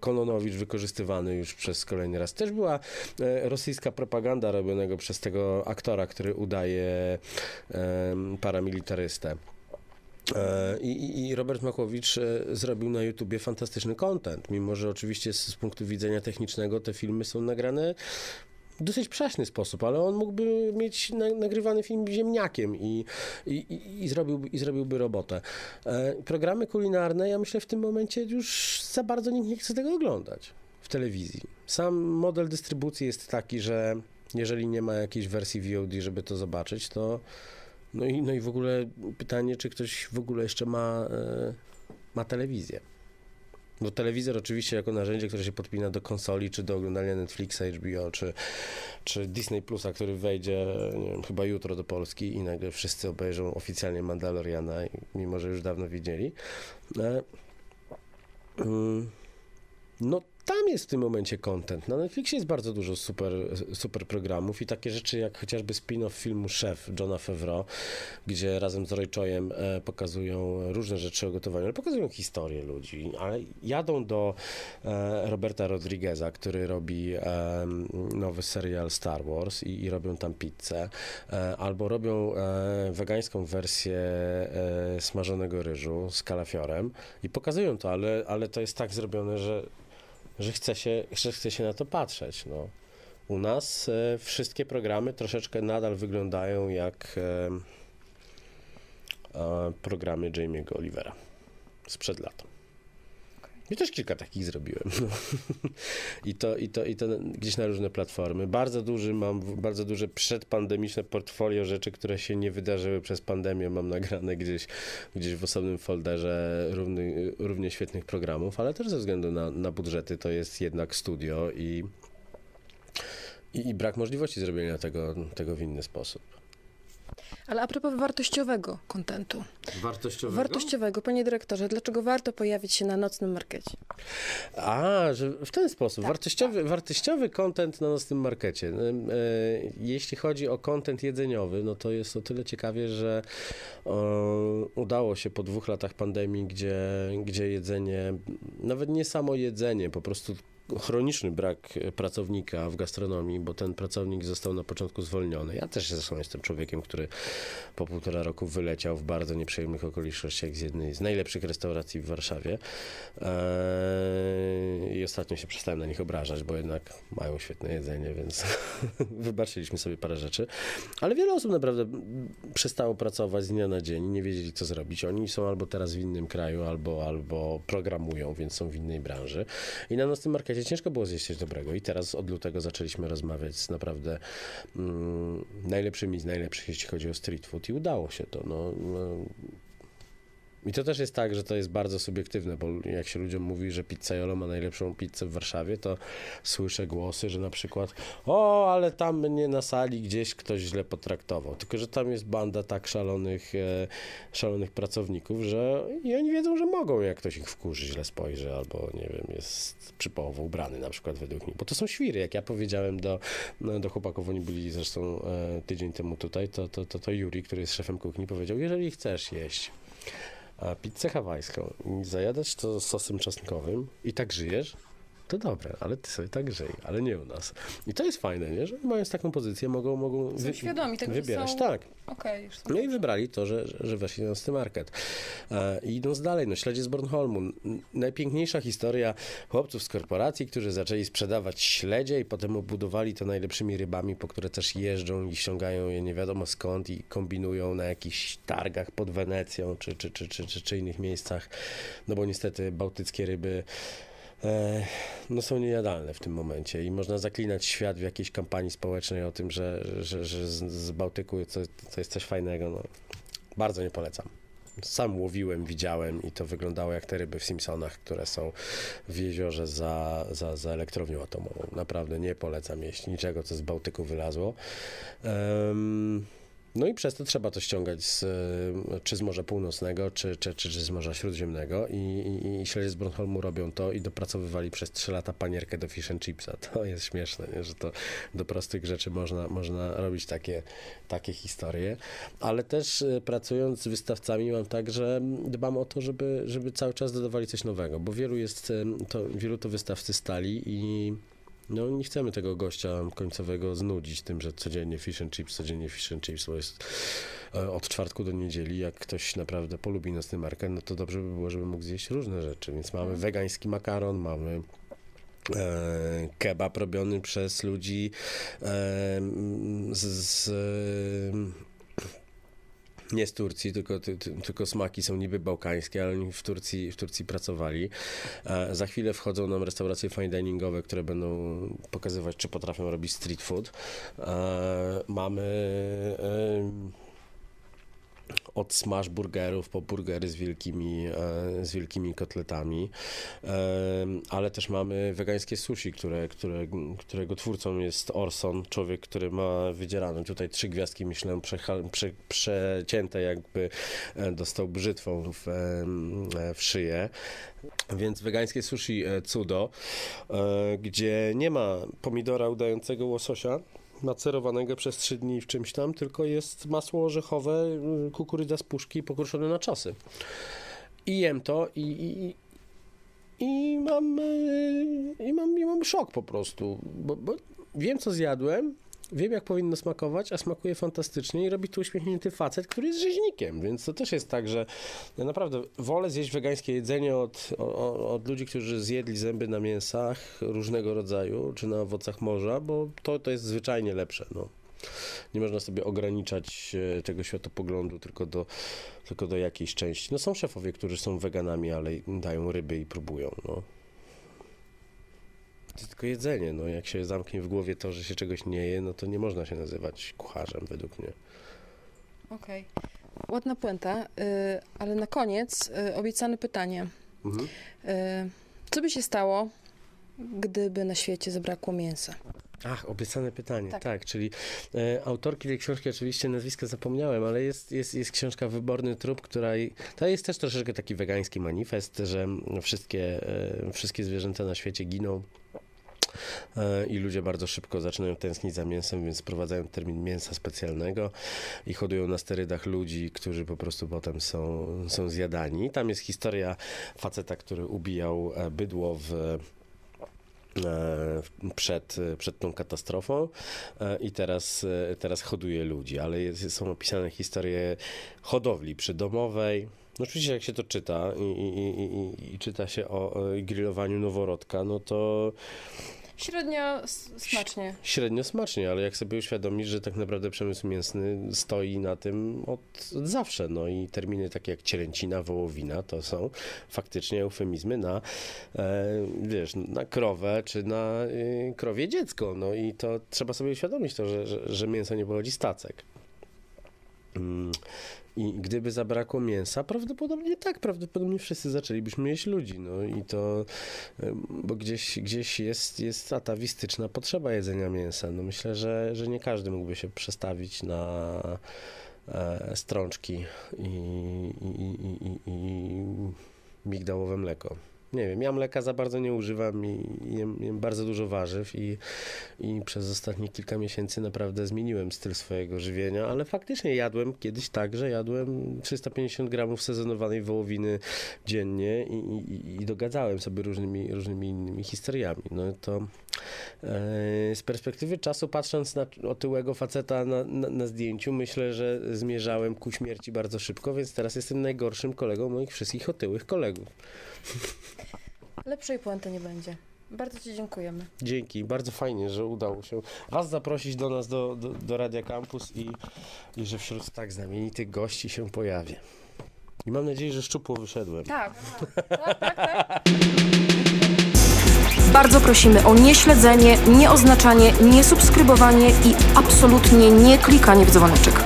Kononowicz wykorzystywany już przez kolejny raz, też była e, rosyjska propaganda robionego przez tego aktora, który udaje e, paramilitarystę. E, I, I, Robert Makłowicz e, zrobił na YouTubie fantastyczny content, mimo że oczywiście z, z punktu widzenia technicznego te filmy są nagrane w dosyć przaśny sposób, ale on mógłby mieć na, nagrywany film ziemniakiem i, i, i, zrobiłby, i zrobiłby robotę. E, programy kulinarne, ja myślę w tym momencie już za bardzo nikt nie chce tego oglądać w telewizji. Sam model dystrybucji jest taki, że jeżeli nie ma jakiejś wersji VOD, żeby to zobaczyć, to no i, no i w ogóle pytanie, czy ktoś w ogóle jeszcze ma, e, ma telewizję. Bo telewizor oczywiście jako narzędzie, które się podpina do konsoli, czy do oglądania Netflixa, HBO, czy, czy Disney Plusa, który wejdzie wiem, chyba jutro do Polski i nagle wszyscy obejrzą oficjalnie Mandaloriana, mimo że już dawno widzieli. E, mm, no tam jest w tym momencie content. Na Netflixie jest bardzo dużo super, super programów i takie rzeczy jak chociażby spin-off filmu Chef Johna Favreau, gdzie razem z Roy Choyem e, pokazują różne rzeczy o gotowaniu, ale pokazują historię ludzi, ale jadą do e, Roberta Rodrigueza, który robi nowy serial Star Wars i, i robią tam pizzę, e, albo robią wegańską wersję smażonego ryżu z kalafiorem i pokazują to, ale, ale to jest tak zrobione, że że chce się, że chce się na to patrzeć. No. U nas e, wszystkie programy troszeczkę nadal wyglądają jak e, e, programy Jamie'ego Olivera sprzed lat. I też kilka takich zrobiłem. No. I, to, i, to, I to gdzieś na różne platformy. Bardzo duży mam, bardzo duże przedpandemiczne portfolio rzeczy, które się nie wydarzyły przez pandemię. Mam nagrane gdzieś, gdzieś w osobnym folderze równy, równie świetnych programów, ale też ze względu na, na budżety to jest jednak studio i, i, i brak możliwości zrobienia tego, tego w inny sposób. Ale a propos wartościowego kontentu. Wartościowego? Wartościowego, panie dyrektorze, dlaczego warto pojawić się na nocnym markecie? A, że w ten sposób. Tak, wartościowy, tak. wartościowy content na nocnym markecie. E, jeśli chodzi o content jedzeniowy, no to jest o tyle ciekawie, że udało się po dwóch latach pandemii, gdzie, gdzie jedzenie, nawet nie samo jedzenie, po prostu chroniczny brak pracownika w gastronomii, bo ten pracownik został na początku zwolniony. Ja też zresztą jestem człowiekiem, który po półtora roku wyleciał w bardzo nieprzyjemnych okolicznościach z jednej z najlepszych restauracji w Warszawie. Eee, I ostatnio się przestałem na nich obrażać, bo jednak mają świetne jedzenie, więc wybaczyliśmy sobie parę rzeczy. Ale wiele osób naprawdę przestało pracować z dnia na dzień, nie wiedzieli co zrobić. Oni są albo teraz w innym kraju, albo, albo programują, więc są w innej branży. I na nocnym markecie ciężko było zjeść coś dobrego i teraz od lutego zaczęliśmy rozmawiać z naprawdę mm, najlepszymi z najlepszych, jeśli chodzi o street food i udało się to. No, no I to też jest tak, że to jest bardzo subiektywne, bo jak się ludziom mówi, że Pizzaiolo ma najlepszą pizzę w Warszawie, to słyszę głosy, że na przykład o, ale tam mnie na sali gdzieś ktoś źle potraktował. Tylko, że tam jest banda tak szalonych, e, szalonych pracowników, że i oni wiedzą, że mogą, jak ktoś ich wkurzy, źle spojrzy, albo nie wiem, jest przypołowo ubrany na przykład według nich. Bo to są świry, jak ja powiedziałem do, no, do chłopaków, oni byli zresztą e, tydzień temu tutaj, to, to, to, to Juri, który jest szefem kuchni, powiedział, jeżeli chcesz jeść a pizzę hawajską. I zajadać to sosem czosnkowym i tak żyjesz, to dobre, ale ty sobie tak żyj, ale nie u nas. I to jest fajne, nie? że mając taką pozycję mogą, mogą Są świadomi tego, wybierać. są- Tak. Są No i wybrali to, że, że- weszli na ten market. E, I idąc dalej, no śledzie z Bornholmu. Najpiękniejsza historia chłopców z korporacji, którzy zaczęli sprzedawać śledzie i potem obudowali to najlepszymi rybami, po które też jeżdżą i ściągają je nie wiadomo skąd i kombinują na jakichś targach pod Wenecją czy, czy, czy, czy, czy, czy innych miejscach. No bo niestety bałtyckie ryby no są niejadalne w tym momencie i można zaklinać świat w jakiejś kampanii społecznej o tym, że, że, że z, Bałtyku to, to jest coś fajnego. No, bardzo nie polecam. Sam łowiłem, widziałem i to wyglądało jak te ryby w Simpsonach, które są w jeziorze za, za, za elektrownią atomową. Naprawdę nie polecam jeść niczego, co z Bałtyku wylazło. Em, no i przez to trzeba to ściągać z, e, czy z Morza Północnego, czy, czy, czy, czy z Morza Śródziemnego i, i, i śledzie z Bornholmu robią to i dopracowywali przez 3 lata panierkę do fish and chipsa. To jest śmieszne, nie? że to do prostych rzeczy można, można robić takie, takie historie, ale też e, pracując z wystawcami mam tak, że dbam o to, żeby, żeby cały czas dodawali coś nowego, bo wielu jest, e, to, wielu to wystawcy stali i no nie chcemy tego gościa końcowego znudzić tym, że codziennie fish and chips, codziennie fish and chips, bo jest e, od czwartku do niedzieli. Jak ktoś naprawdę polubi nocny market, no to dobrze by było, żeby mógł zjeść różne rzeczy. Więc mamy wegański makaron, mamy e, kebab robiony przez ludzi e, z, z nie z Turcji, tylko, ty, ty, tylko smaki są niby bałkańskie, ale oni w Turcji, w Turcji pracowali. E, za chwilę wchodzą nam restauracje fine diningowe, które będą pokazywać, czy potrafią robić street food. E, mamy e, od smash burgerów po burgery z wielkimi, e, z wielkimi kotletami, e, ale też mamy wegańskie sushi, które, które, którego twórcą jest Orson, człowiek, który ma wydzierane tutaj trzy gwiazdki, myślę, przecha- prze, przecięte jakby e, dostał brzytwą w, w szyję. Więc wegańskie sushi cudo, gdzie nie ma pomidora udającego łososia, macerowanego przez trzy dni w czymś tam, tylko jest masło orzechowe, y, kukurydza z puszki pokruszone na czasy. I jem to i, i, i, mam, y, i, mam, i mam szok po prostu, bo, bo wiem co zjadłem, wiem jak powinno smakować, a smakuje fantastycznie i robi to uśmiechnięty facet, który jest rzeźnikiem, więc to też jest tak, że ja naprawdę wolę zjeść wegańskie jedzenie od, od, od ludzi, którzy zjedli zęby na mięsach różnego rodzaju, czy na owocach morza, bo to, to jest zwyczajnie lepsze, no. Nie można sobie ograniczać e, tego światopoglądu tylko do, tylko do jakiejś części. No są szefowie, którzy są weganami, ale dają ryby i próbują, no. To tylko jedzenie, no. Jak się zamknie w głowie to, że się czegoś nie je, no to nie można się nazywać kucharzem, według mnie. Okej. Ładna puenta, y, ale na koniec y, obiecane pytanie. Mhm. Y, Co by się stało, gdyby na świecie zabrakło mięsa? Ach, obiecane pytanie, tak, Tak. czyli e, autorki tej książki, oczywiście nazwiska zapomniałem, ale jest, jest, jest książka Wyborny Trup, która, i- to jest też troszeczkę taki wegański manifest, że wszystkie, e, wszystkie zwierzęta na świecie giną i ludzie bardzo szybko zaczynają tęsknić za mięsem, więc wprowadzają termin mięsa specjalnego i hodują na sterydach ludzi, którzy po prostu potem są, są zjadani. Tam jest historia faceta, który ubijał e, bydło w e, przed, przed tą katastrofą e, i teraz, e, teraz hoduje ludzi, ale jest, są opisane historie hodowli przydomowej. No oczywiście jak się to czyta i, i, i, i, i czyta się o, o grillowaniu noworodka, no to Średnio smacznie. średnio smacznie, ale jak sobie uświadomisz, że tak naprawdę przemysł mięsny stoi na tym od, od zawsze, no i terminy takie jak cielęcina, wołowina to są faktycznie eufemizmy na, e, wiesz, na krowę czy na y, krowie dziecko, no i to trzeba sobie uświadomić to, że, że, że mięso nie pochodzi z tacek. Mm, I gdyby zabrakło mięsa, prawdopodobnie tak, prawdopodobnie wszyscy zaczęlibyśmy jeść ludzi. No i to, bo gdzieś, gdzieś jest, jest atawistyczna potrzeba jedzenia mięsa. No myślę, że, że nie każdy mógłby się przestawić na e, strączki i, i, i, i migdałowe mleko. Nie wiem, ja mleka za bardzo nie używam i jem, jem bardzo dużo warzyw i, i przez ostatnie kilka miesięcy naprawdę zmieniłem styl swojego żywienia, ale faktycznie jadłem kiedyś tak, że jadłem 350 gramów sezonowanej wołowiny dziennie i, i, i dogadzałem sobie różnymi, różnymi innymi historiami. No to e, z perspektywy czasu, patrząc na otyłego faceta na, na, na zdjęciu, myślę, że zmierzałem ku śmierci bardzo szybko, więc teraz jestem najgorszym kolegą moich wszystkich otyłych kolegów. Lepszej puenty nie będzie. Bardzo Ci dziękujemy. Dzięki, bardzo fajnie, że udało się Was zaprosić do nas, do, do, do Radia Campus i, i że wśród tak znamienitych gości się pojawię. I mam nadzieję, że szczupło wyszedłem. Tak. tak, tak, tak. Bardzo prosimy o nieśledzenie, nieoznaczanie, niesubskrybowanie i absolutnie nie klikanie w dzwoneczek.